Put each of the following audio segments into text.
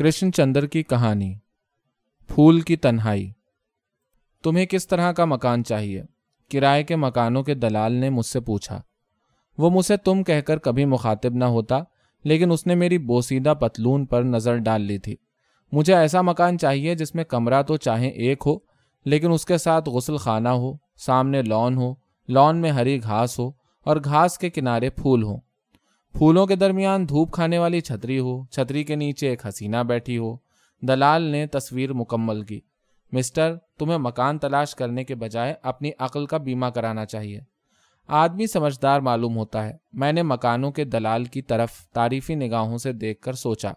کرشن چندر کی کہانی، پھول کی تنہائی۔ تمہیں کس طرح کا مکان چاہیے؟ کرائے کے مکانوں کے دلال نے مجھ سے پوچھا۔ وہ مجھ سے تم کہہ کر کبھی مخاطب نہ ہوتا، لیکن اس نے میری بوسیدہ پتلون پر نظر ڈال لی تھی۔ مجھے ایسا مکان چاہیے جس میں کمرہ تو چاہے ایک ہو، لیکن اس کے ساتھ غسل خانہ ہو، سامنے لان ہو لان میں ہری گھاس ہو، اور گھاس کے کنارے پھول ہوں۔ پھولوں کے درمیان دھوپ کھانے والی چھتری ہو، چھتری کے نیچے ایک حسینہ بیٹھی ہو۔ دلال نے تصویر مکمل کی۔ مسٹر، تمہیں مکان تلاش کرنے کے بجائے اپنی عقل کا بیمہ کرانا چاہیے۔ آدمی سمجھدار معلوم ہوتا ہے۔ میں نے مکانوں کے دلال کی طرف تعریفی نگاہوں سے دیکھ کر سوچا۔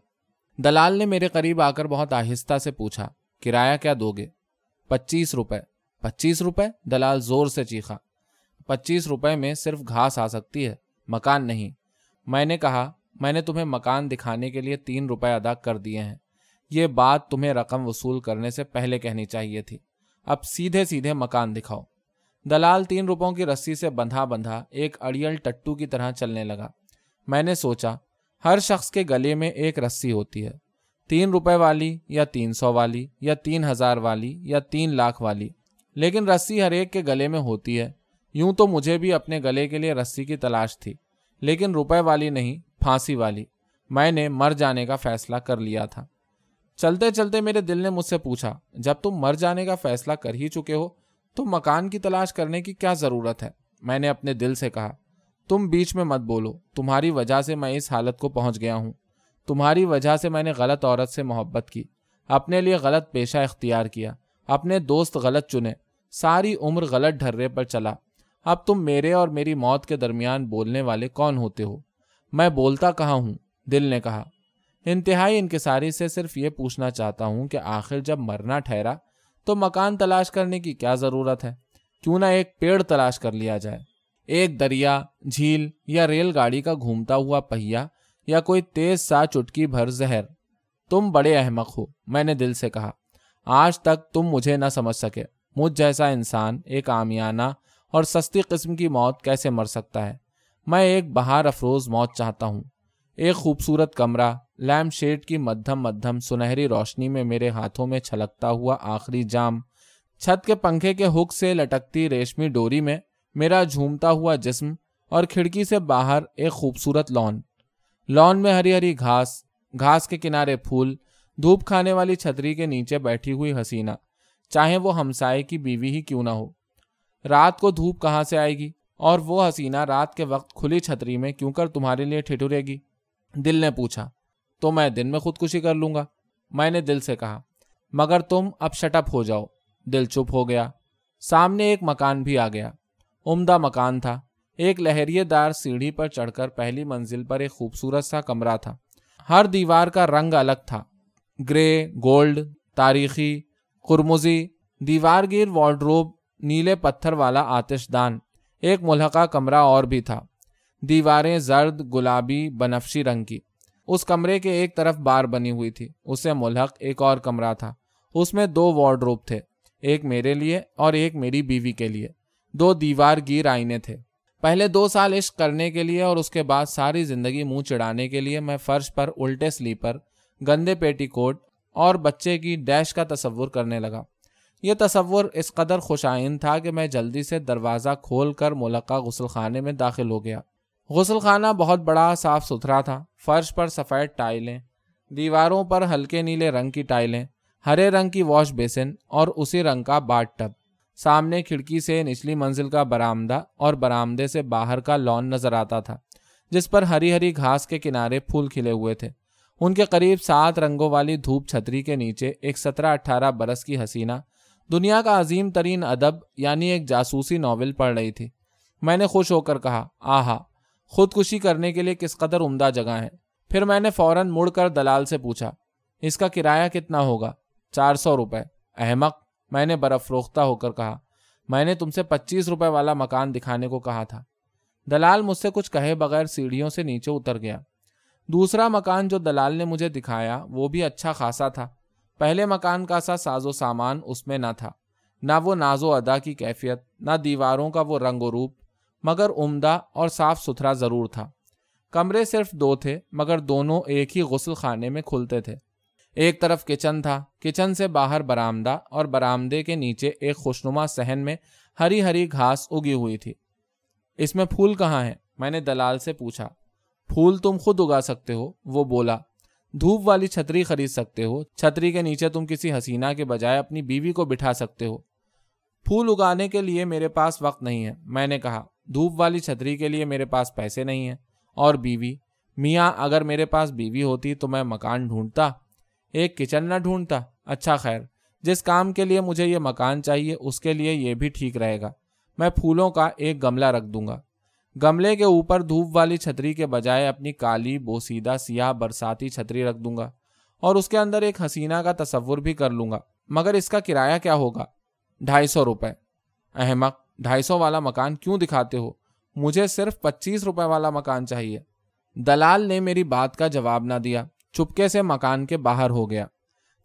دلال نے میرے قریب آ کر بہت آہستہ سے پوچھا، کرایہ کیا دو گے؟ پچیس روپے۔ پچیس روپے؟ دلال زور سے چیخا۔ پچیس روپے میں صرف گھاس آ سکتی ہے، مکان نہیں۔ میں نے کہا، میں نے تمہیں مکان دکھانے کے لیے تین روپے ادا کر دیے ہیں۔ یہ بات تمہیں رقم وصول کرنے سے پہلے کہنی چاہیے تھی۔ اب سیدھے سیدھے مکان دکھاؤ۔ دلال تین روپوں کی رسی سے بندھا بندھا ایک اڑیل ٹٹو کی طرح چلنے لگا۔ میں نے سوچا، ہر شخص کے گلے میں ایک رسی ہوتی ہے۔ تین روپے والی یا تین سو والی یا تین ہزار والی یا تین لاکھ والی۔ لیکن رسی ہر ایک کے گلے میں ہوتی ہے۔ یوں تو مجھے بھی اپنے گلے کے لیے رسی کی تلاش تھی۔ لیکن روپے والی نہیں، پھانسی والی۔ میں نے مر جانے کا فیصلہ کر لیا تھا۔ چلتے چلتے میرے دل نے مجھ سے پوچھا، جب تم مر جانے کا فیصلہ کر ہی چکے ہو، تو مکان کی تلاش کرنے کی کیا ضرورت ہے؟ میں نے اپنے دل سے کہا، تم بیچ میں مت بولو، تمہاری وجہ سے میں اس حالت کو پہنچ گیا ہوں۔ تمہاری وجہ سے میں نے غلط عورت سے محبت کی، اپنے لیے غلط پیشہ اختیار کیا، اپنے دوست غلط چنے، ساری عمر غلط ڈھرے پر چلا۔ اب تم میرے اور میری موت کے درمیان بولنے والے کون ہوتے ہو؟ میں بولتا کہاں ہوں؟ دل نے کہا۔ انتہائی انکساری سے صرف یہ پوچھنا چاہتا ہوں کہ آخر جب مرنا ٹھہرا تو مکان تلاش کرنے کی کیا ضرورت ہے؟ کیوں نہ ایک پیڑ تلاش کر لیا جائے؟ ایک دریا، جھیل یا ریل گاڑی کا گھومتا ہوا پہیا یا کوئی تیز سا چٹکی بھر زہر؟ تم بڑے احمق ہو، میں نے دل سے کہا۔ آج تک تم مجھے نہ سمجھ سکے۔ مجھ جیسا انسان ایک آمیانہ اور سستی قسم کی موت کیسے مر سکتا ہے؟ میں ایک بہار افروز موت چاہتا ہوں۔ ایک خوبصورت کمرہ، لیم شیڈ کی مدھم مدھم سنہری روشنی میں میرے ہاتھوں میں چھلکتا ہوا آخری جام۔ چھت کے پنکھے کے ہک سے لٹکتی ریشمی ڈوری میں میرا جھومتا ہوا جسم اور کھڑکی سے باہر ایک خوبصورت لان لان میں ہری ہری گھاس گھاس کے کنارے پھول، دھوپ کھانے والی چھتری کے نیچے بیٹھی ہوئی حسینہ۔ چاہے وہ ہمسائے کی بیوی ہی کیوں نہ ہو۔ رات کو دھوپ کہاں سے آئے گی؟ اور وہ حسینہ رات کے وقت کھلی چھتری میں کیوں کر تمہارے لیے ٹھٹرے گی؟ دل نے پوچھا، تو میں دن میں خودکشی کر لوں گا؟ میں نے دل سے کہا، مگر تم اب شٹ اپ ہو جاؤ۔ دل چپ ہو گیا۔ سامنے ایک مکان بھی آ گیا۔ عمدہ مکان تھا۔ ایک لہریے دار سیڑھی پر چڑھ کر پہلی منزل پر ایک خوبصورت سا کمرہ تھا۔ ہر دیوار کا رنگ الگ تھا۔ گرے، گولڈ، تاریخی، قرمزی دیوار گیر وارڈروب نیلے پتھر والا آتش دان، ایک ملحقہ کمرہ اور بھی تھا۔ دیواریں زرد، گلابی، بنفشی رنگ کی۔ اس کمرے کے ایک طرف بار بنی ہوئی تھی، اسے ملحق ایک اور کمرہ تھا۔ اس میں دو وارڈروب تھے، ایک میرے لیے اور ایک میری بیوی کے لیے۔ دو دیوار گیر آئینے تھے۔ پہلے دو سال عشق کرنے کے لیے اور اس کے بعد ساری زندگی منہ چڑھانے کے لیے میں فرش پر الٹے سلیپر، گندے پیٹی کوٹ اور بچے کی ڈیش کا تصور کرنے لگا۔ یہ تصور اس قدر خوش آئین تھا کہ میں جلدی سے دروازہ کھول کر ملقہ غسل خانے میں داخل ہو گیا۔ غسل خانہ بہت بڑا، صاف ستھرا تھا۔ فرش پر سفید ٹائلیں، دیواروں پر ہلکے نیلے رنگ کی ٹائلیں، ہرے رنگ کی واش بیسن اور اسی رنگ کا باٹ ٹب۔ سامنے کھڑکی سے نچلی منزل کا برآمدہ اور برآمدے سے باہر کا لان نظر آتا تھا، جس پر ہری ہری گھاس کے کنارے پھول کھلے ہوئے تھے۔ ان کے قریب سات رنگوں والی دھوپ چھتری کے نیچے ایک سترہ اٹھارہ برس کی حسینہ دنیا کا عظیم ترین ادب یعنی ایک جاسوسی ناول پڑھ رہی تھی۔ میں نے خوش ہو کر کہا، آہا، خودکشی کرنے کے لیے کس قدر عمدہ جگہ ہے پھر میں نے فوراً مڑ کر دلال سے پوچھا، اس کا کرایہ کتنا ہوگا؟ چار سو روپے۔ احمق، میں نے برف روختہ ہو کر کہا، میں نے تم سے پچیس روپے والا مکان دکھانے کو کہا تھا۔ دلال مجھ سے کچھ کہے بغیر سیڑھیوں سے نیچے اتر گیا۔ دوسرا مکان جو دلال نے مجھے دکھایا، وہ بھی اچھا خاصا تھا۔ پہلے مکان کا سا ساز و سامان اس میں نہ تھا، نہ وہ ناز و ادا کی کیفیت، نہ دیواروں کا وہ رنگ و روپ، مگر عمدہ اور صاف ستھرا ضرور تھا۔ کمرے صرف دو تھے، مگر دونوں ایک ہی غسل خانے میں کھلتے تھے۔ ایک طرف کچن تھا، کچن سے باہر برآمدہ اور برآمدے کے نیچے ایک خوشنما صحن میں ہری ہری گھاس اگی ہوئی تھی۔ اس میں پھول کہاں ہیں؟ میں نے دلال سے پوچھا۔ پھول تم خود اگا سکتے ہو؟ وہ بولا دھوپ والی چھتری خرید سکتے ہو، چھتری کے نیچے تم کسی حسینہ کے بجائے اپنی بیوی کو بٹھا سکتے ہو۔ پھول اگانے کے لیے میرے پاس وقت نہیں ہے، میں نے کہا، دھوپ والی چھتری کے لیے میرے پاس پیسے نہیں ہیں۔ اور بیوی، میاں، اگر میرے پاس بیوی ہوتی تو میں مکان ڈھونڈتا۔ ایک کچن نہ ڈھونڈتا۔ اچھا خیر، جس کام کے لیے مجھے یہ مکان چاہیے، اس کے لیے یہ بھی ٹھیک رہے گا۔ میں پھولوں کا ایک گملہ رکھ دوں گا۔ گملے کے اوپر دھوپ والی چھتری کے بجائے اپنی کالی، بوسیدہ، سیاہ، برساتی چھتری رکھ دوں گا اور اس کے اندر ایک حسینہ کا تصور بھی کر لوں گا۔ مگر اس کا کرایہ کیا ہوگا؟ ڈھائی سو روپے۔ احمق، ڈھائی سو والا مکان کیوں دکھاتے ہو؟ مجھے صرف پچیس روپے والا مکان چاہیے۔ دلال نے میری بات کا جواب نہ دیا۔ چپکے سے مکان کے باہر ہو گیا۔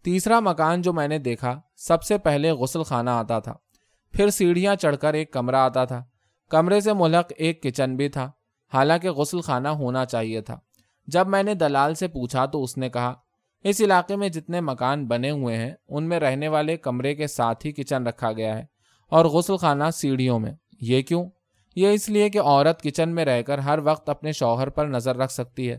تیسرا مکان جو میں نے دیکھا، سب سے پہلے غسل خانہ آتا تھا۔ پھر سیڑھیاں چڑھ کر ایک کمرہ آتا تھا۔ کمرے سے ملک ایک کچن بھی تھا۔ حالانکہ غسل خانہ ہونا چاہیے تھا۔ جب میں نے دلال سے پوچھا تو اس نے کہا، اس علاقے میں جتنے مکان بنے ہوئے ہیں، ان میں رہنے والے کمرے کے ساتھ ہی کچن رکھا گیا ہے اور غسل خانہ سیڑھیوں میں۔ یہ کیوں؟ یہ اس لیے کہ عورت کچن میں رہ کر ہر وقت اپنے شوہر پر نظر رکھ سکتی ہے۔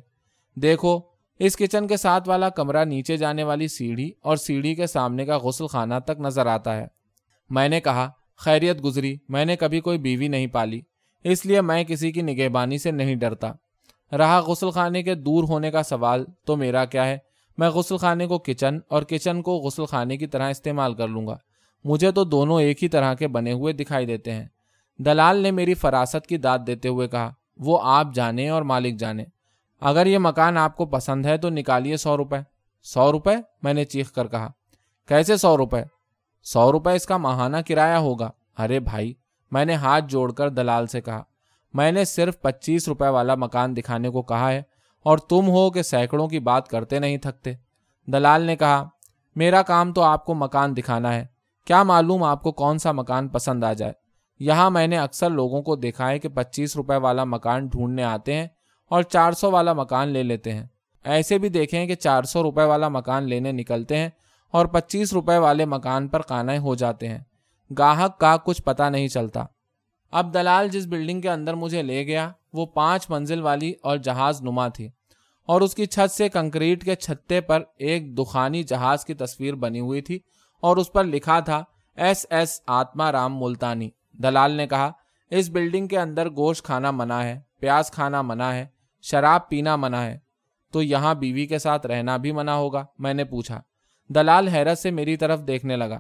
دیکھو، اس کچن کے ساتھ والا کمرہ نیچے جانے والی سیڑھی اور سیڑھی کے سامنے کا غسل خانہ تک نظر آتا ہے۔ میں نے کہا خیریت گزری، میں نے کبھی کوئی بیوی نہیں پالی، اس لیے میں کسی کی نگہبانی سے نہیں ڈرتا۔ رہا غسل خانے کے دور ہونے کا سوال، تو میرا کیا ہے؟ میں غسل خانے کو کچن اور کچن کو غسل خانے کی طرح استعمال کر لوں گا۔ مجھے تو دونوں ایک ہی طرح کے بنے ہوئے دکھائی دیتے ہیں۔ دلال نے میری فراست کی داد دیتے ہوئے کہا، وہ آپ جانے اور مالک جانے۔ اگر یہ مکان آپ کو پسند ہے تو نکالیے سو روپے۔ سو روپے؟ میں نے چیخ کر کہا، کیسے سو روپے؟ سو روپے اس کا ماہانہ کرایہ ہوگا۔ ارے بھائی، میں نے ہاتھ جوڑ کر دلال سے کہا، میں نے صرف پچیس روپے والا مکان دکھانے کو کہا ہے اور تم ہو کہ سینکڑوں کی بات کرتے نہیں تھکتے۔ دلال نے کہا، میرا کام تو آپ کو مکان دکھانا ہے۔ کیا معلوم آپ کو کون سا مکان پسند آ جائے۔ یہاں میں نے اکثر لوگوں کو دیکھا ہے کہ پچیس روپے والا مکان ڈھونڈنے آتے ہیں اور چار سو والا مکان لے لیتے ہیں۔ ایسے بھی دیکھیں کہ چار سو روپے والا مکان لینے نکلتے ہیں اور پچیس روپے والے مکان پر کانے ہو جاتے ہیں۔ گاہک کا کچھ پتا نہیں چلتا۔ اب دلال جس بلڈنگ کے اندر مجھے لے گیا، وہ پانچ منزل والی اور جہاز نما تھی۔ اور اس کی چھت سے کنکریٹ کے چھتے پر ایک دخانی جہاز کی تصویر بنی ہوئی تھی اور اس پر لکھا تھا، ایس ایس آتما رام ملتانی۔ دلال نے کہا، اس بلڈنگ کے اندر گوشت کھانا منع ہے، پیاز کھانا منع ہے، شراب پینا منع ہے۔ تو یہاں بیوی کے ساتھ رہنا بھی منع ہوگا، میں نے پوچھا۔ دلال حیرت سے میری طرف دیکھنے لگا۔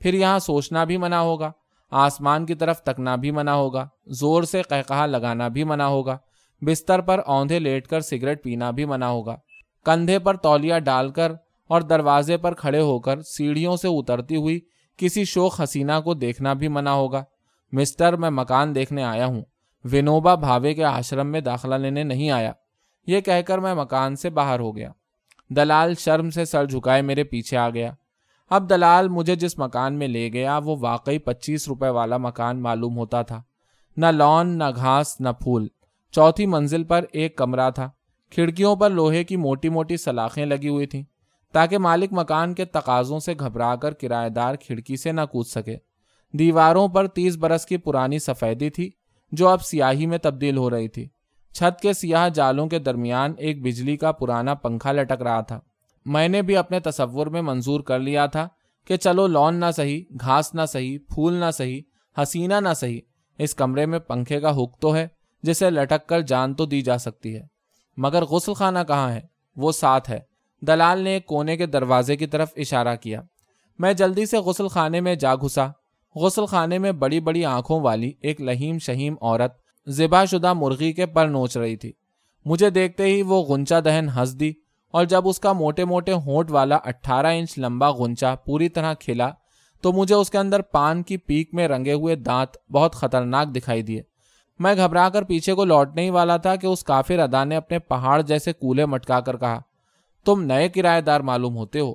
پھر یہاں سوچنا بھی منع ہوگا، آسمان کی طرف تکنا بھی منع ہوگا، زور سے قہقہ لگانا بھی منع ہوگا، بستر پر اوندھے لیٹ کر سگریٹ پینا بھی منع ہوگا۔ کندھے پر تولیا ڈال کر اور دروازے پر کھڑے ہو کر سیڑھیوں سے اترتی ہوئی کسی شوق حسینہ کو دیکھنا بھی منع ہوگا۔ مسٹر، میں مکان دیکھنے آیا ہوں۔ ونوبا بھاوے کے آشرم میں داخلہ لینے نہیں آیا۔ یہ کہہ کر میں مکان سے باہر ہو گیا۔ دلال شرم سے سر جھکائے میرے پیچھے آ گیا۔ اب دلال مجھے جس مکان میں لے گیا، وہ واقعی پچیس روپے والا مکان معلوم ہوتا تھا۔ نہ لان نہ گھاس، نہ پھول۔ چوتھی منزل پر ایک کمرہ تھا۔ کھڑکیوں پر لوہے کی موٹی موٹی سلاخیں لگی ہوئی تھیں، تاکہ مالک مکان کے تقاضوں سے گھبرا کر کرایہ دار کھڑکی سے نہ کود سکے۔ دیواروں پر تیس برس کی پرانی سفیدی تھی، جو اب سیاہی میں تبدیل ہو رہی تھی۔ چھت کے سیاہ جالوں کے درمیان ایک بجلی کا پرانا پنکھا لٹک رہا تھا۔ میں نے بھی اپنے تصور میں منظور کر لیا تھا کہ چلو لون نہ صحیح، گھاس نہ صحیح، پھول نہ صحیح، حسینہ نہ صحیح، اس کمرے میں پنکھے کا حک تو ہے جسے لٹک کر جان تو دی جا سکتی ہے۔ مگر غسل خانہ کہاں ہے؟ وہ ساتھ ہے۔ دلال نے ایک کونے کے دروازے کی طرف اشارہ کیا۔ میں جلدی سے غسل خانے میں جا گھسا۔ غسل خانے میں بڑی بڑی آنکھوں والی ایک لہیم شہیم عورت ذبح شدہ مرغی کے پر نوچ رہی تھی۔ مجھے دیکھتے ہی وہ گنچا دہن ہنس دی اور جب اس کا موٹے موٹے ہونٹ والا اٹھارہ انچ لمبا گنچا پوری طرح کھلا تو مجھے اس کے اندر پان کی پیک میں رنگے ہوئے دانت بہت خطرناک دکھائی دیے۔ میں گھبرا کر پیچھے کو لوٹنے ہی والا تھا کہ اس کافر ادا نے اپنے پہاڑ جیسے کولے مٹکا کر کہا، تم نئے کرایہ دار معلوم ہوتے ہو۔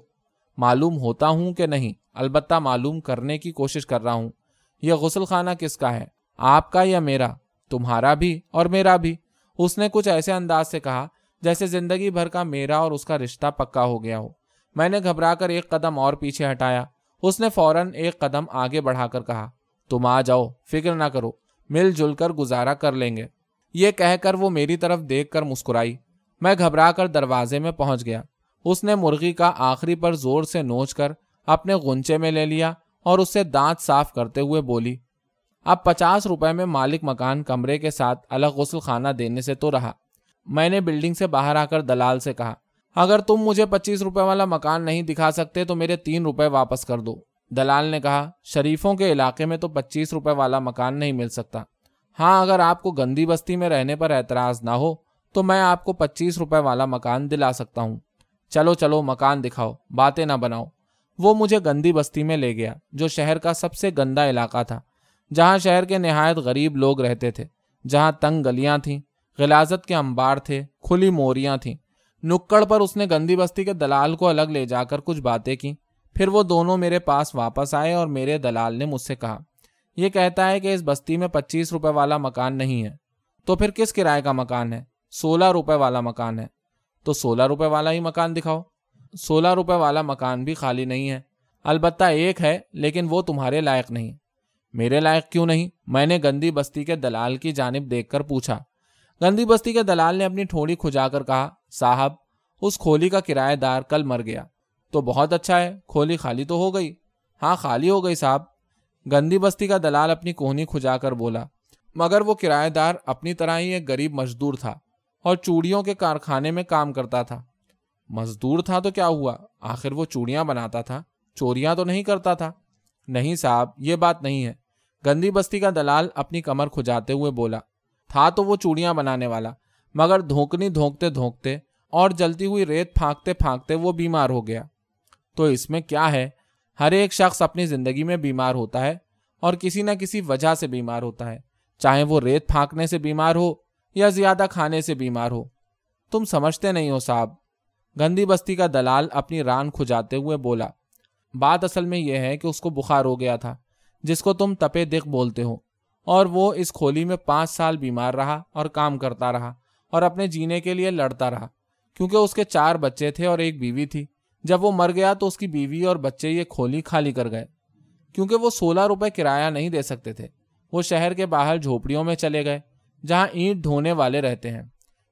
معلوم ہوتا ہوں کہ نہیں، البتہ معلوم کرنے کی کوشش کر رہا ہوں۔ یہ غسل خانہ کس کا ہے، آپ کا یا میرا؟ تمہارا بھی اور میرا بھی۔ اس نے کچھ ایسے انداز سے کہا جیسے زندگی بھر کا میرا اور اس کا رشتہ پکا ہو گیا ہو۔ میں نے گھبرا کر ایک قدم اور پیچھے ہٹایا۔ اس نے فوراً ایک قدم آگے بڑھا کر کہا، تم آ جاؤ، فکر نہ کرو، مل جل کر گزارا کر لیں گے۔ یہ کہہ کر وہ میری طرف دیکھ کر مسکرائی۔ میں گھبرا کر دروازے میں پہنچ گیا۔ اس نے مرغی کا آخری پر زور سے نوچ کر اپنے غنچے میں لے لیا اور اس سے دانت صاف کرتے ہوئے بولی اب پچاس روپے میں مالک مکان کمرے کے ساتھ الگ غسل خانہ دینے سے تو رہا۔ میں نے بلڈنگ سے باہر آ کر دلال سے کہا، اگر تم مجھے پچیس روپے والا مکان نہیں دکھا سکتے تو میرے تین روپے واپس کر دو۔ دلال نے کہا، شریفوں کے علاقے میں تو پچیس روپے والا مکان نہیں مل سکتا۔ ہاں اگر آپ کو گندی بستی میں رہنے پر اعتراض نہ ہو تو میں آپ کو پچیس روپے والا مکان دلا سکتا ہوں۔ چلو چلو، مکان دکھاؤ، باتیں نہ بناؤ۔ وہ مجھے گندی بستی میں لے گیا، جو شہر کا سب سے گندا علاقہ تھا۔ جہاں شہر کے نہایت غریب لوگ رہتے تھے، جہاں تنگ گلیاں تھیں، غلازت کے انبار تھے، کھلی موریاں تھیں۔ نکڑ پر اس نے گندی بستی کے دلال کو الگ لے جا کر کچھ باتیں کی پھر وہ دونوں میرے پاس واپس آئے اور میرے دلال نے مجھ سے کہا، یہ کہتا ہے کہ اس بستی میں پچیس روپے والا مکان نہیں ہے۔ تو پھر کس کرائے کا مکان ہے؟ سولہ روپے والا مکان ہے۔ تو سولہ روپے والا ہی مکان دکھاؤ۔ سولہ روپے والا مکان بھی خالی نہیں ہے۔ البتہ ایک ہے، لیکن وہ تمہارے لائق نہیں۔ میرے لائق کیوں نہیں؟ میں نے گندی بستی کے دلال کی جانب دیکھ کر پوچھا۔ گندی بستی کے دلال نے اپنی ٹھوڑی کھجا کر کہا، صاحب، اس کھولی کا کرایہ دار کل مر گیا۔ تو بہت اچھا ہے، کھولی خالی تو ہو گئی۔ ہاں خالی ہو گئی صاحب۔ گندی بستی کا دلال اپنی کوہنی کھجا کر بولا۔ مگر وہ کرایہ دار اپنی طرح ہی ایک غریب مزدور تھا اور چوڑیوں کے کارخانے میں کام کرتا تھا۔ مزدور تھا تو کیا ہوا؟ آخر وہ چوڑیاں بناتا تھا، چوریاں تو نہیں کرتا تھا۔ نہیں صاحب، یہ بات نہیں ہے۔ گندی بستی کا دلال اپنی کمر کھجاتے ہوئے بولا، تھا تو وہ چوڑیاں بنانے والا، مگر دھوکنی دھونکتے دھونکتے اور جلتی ہوئی ریت پھانکتے پھانکتے وہ بیمار ہو گیا۔ تو اس میں کیا ہے؟ ہر ایک شخص اپنی زندگی میں بیمار ہوتا ہے اور کسی نہ کسی وجہ سے بیمار ہوتا ہے۔ چاہے وہ ریت پھانکنے سے بیمار ہو یا زیادہ کھانے سے بیمار ہو۔ تم سمجھتے نہیں ہو صاحب۔ گندی بستی کا دلال اپنی ران کھجاتے ہوئے بولا، بات اصل میں یہ ہے کہ اس کو بخار ہو گیا تھا۔ جس کو تم تپے دکھ بولتے ہو۔ اور وہ اس کھولی میں پانچ سال بیمار رہا اور کام کرتا رہا اور اپنے جینے کے لیے لڑتا رہا، کیونکہ اس کے چار بچے تھے اور ایک بیوی تھی۔ جب وہ مر گیا تو اس کی بیوی اور بچے یہ کھولی خالی کر گئے، کیونکہ وہ سولہ روپے کرایہ نہیں دے سکتے تھے۔ وہ شہر کے باہر جھوپڑیوں میں چلے گئے، جہاں اینٹ ڈھونے والے رہتے ہیں۔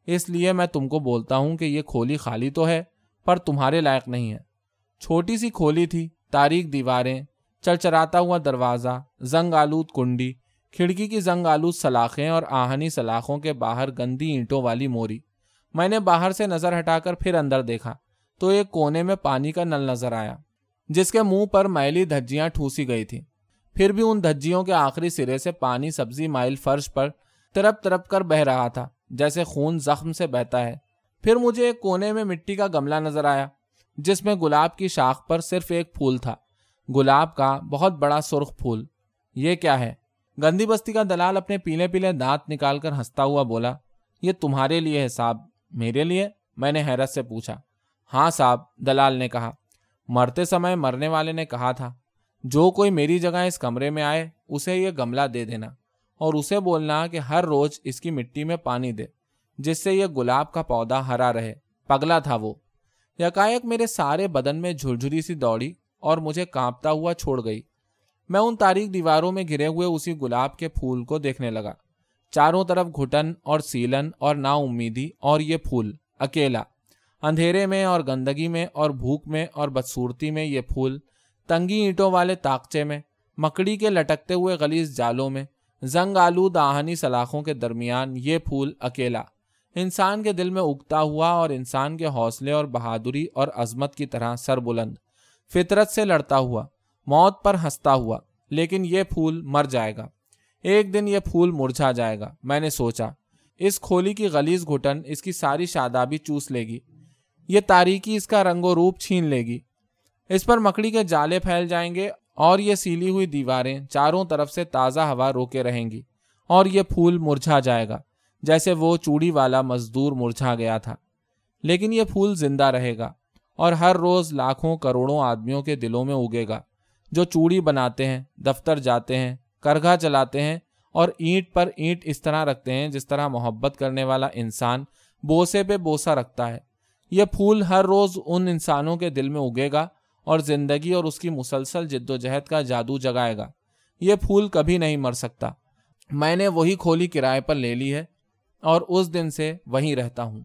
اس لیے میں تم کو بولتا ہوں کہ یہ کھولی خالی تو ہے، پر تمہارے لائق نہیں ہے۔ چھوٹی سی کھولی تھی، تاریخ دیواریں چرچراتا ہوا دروازہ، زنگ آلود کنڈی، کھڑکی کی زنگ آلود سلاخیں اور آہنی سلاخوں کے باہر گندی اینٹوں والی موری۔ میں نے باہر سے نظر ہٹا کر پھر اندر دیکھا تو ایک کونے میں پانی کا نل نظر آیا، جس کے منہ پر میلی دھجیاں ٹھوسی گئی تھی پھر بھی ان دھجیوں کے آخری سرے سے پانی سبزی مائل فرش پر ترپ ترپ کر بہ رہا تھا، جیسے خون زخم سے بہتا ہے۔ پھر مجھے ایک کونے میں مٹی کا گملہ نظر آیا، جس میں گلاب کی شاخ پر صرف ایک پھول تھا۔ گلاب کا بہت بڑا سرخ پھول۔ یہ کیا ہے؟ گندی بستی کا دلال اپنے پیلے پیلے دانت نکال کر ہنستا ہوا بولا، یہ تمہارے لیے ہے صاحب، میرے لیے؟ میں نے حیرت سے پوچھا۔ ہاں صاحب، دلال نے کہا۔ مرتے سمے مرنے والے نے کہا تھا، جو کوئی میری جگہ اس کمرے میں آئے، اسے یہ گملہ دے دینا اور اسے بولنا کہ ہر روز اس کی مٹی میں پانی دے، جس سے یہ گلاب کا پودا ہرا رہے۔ پگلا تھا وہ۔ یکایک میرے سارے بدن میں جھرجھری سی دوڑی۔ اور مجھے کانپتا ہوا چھوڑ گئی۔ میں ان تاریخ دیواروں میں گرے ہوئے اسی گلاب کے پھول کو دیکھنے لگا۔ چاروں طرف گھٹن اور سیلن اور نا امیدی اور یہ پھول، اکیلا۔ اندھیرے میں اور گندگی میں اور بھوک میں اور بدسورتی میں یہ پھول، تنگی اینٹوں والے تاکچے میں، مکڑی کے لٹکتے ہوئے غلیظ جالوں میں، زنگ آلود آہنی سلاخوں کے درمیان یہ پھول اکیلا۔ انسان کے دل میں اگتا ہوا اور انسان کے حوصلے اور بہادری اور عظمت کی طرح سر بلند۔ فطرت سے لڑتا ہوا، موت پر ہنستا ہوا، لیکن یہ پھول مر جائے گا۔ ایک دن یہ پھول مرجھا جائے گا۔ میں نے سوچا، اس کھولی کی غلیظ گھٹن اس کی ساری شادابی چوس لے گی۔ یہ تاریکی اس کا رنگ و روپ چھین لے گی۔ اس پر مکڑی کے جالے پھیل جائیں گے اور یہ سیلی ہوئی دیواریں چاروں طرف سے تازہ ہوا روکے رہیں گی اور یہ پھول مرجھا جائے گا، جیسے وہ چوڑی والا مزدور مرجھا گیا تھا۔ لیکن یہ پھول زندہ رہے گا۔ اور ہر روز لاکھوں کروڑوں آدمیوں کے دلوں میں اگے گا۔ جو چوڑی بناتے ہیں، دفتر جاتے ہیں، کرگھا چلاتے ہیں اور اینٹ پر اینٹ اس طرح رکھتے ہیں جس طرح محبت کرنے والا انسان بوسے پہ بوسا رکھتا ہے۔ یہ پھول ہر روز ان انسانوں کے دل میں اگے گا اور زندگی اور اس کی مسلسل جد و جہد کا جادو جگائے گا۔ یہ پھول کبھی نہیں مر سکتا۔ میں نے وہی کھولی کرائے پر لے لی ہے اور اس دن سے وہیں رہتا ہوں۔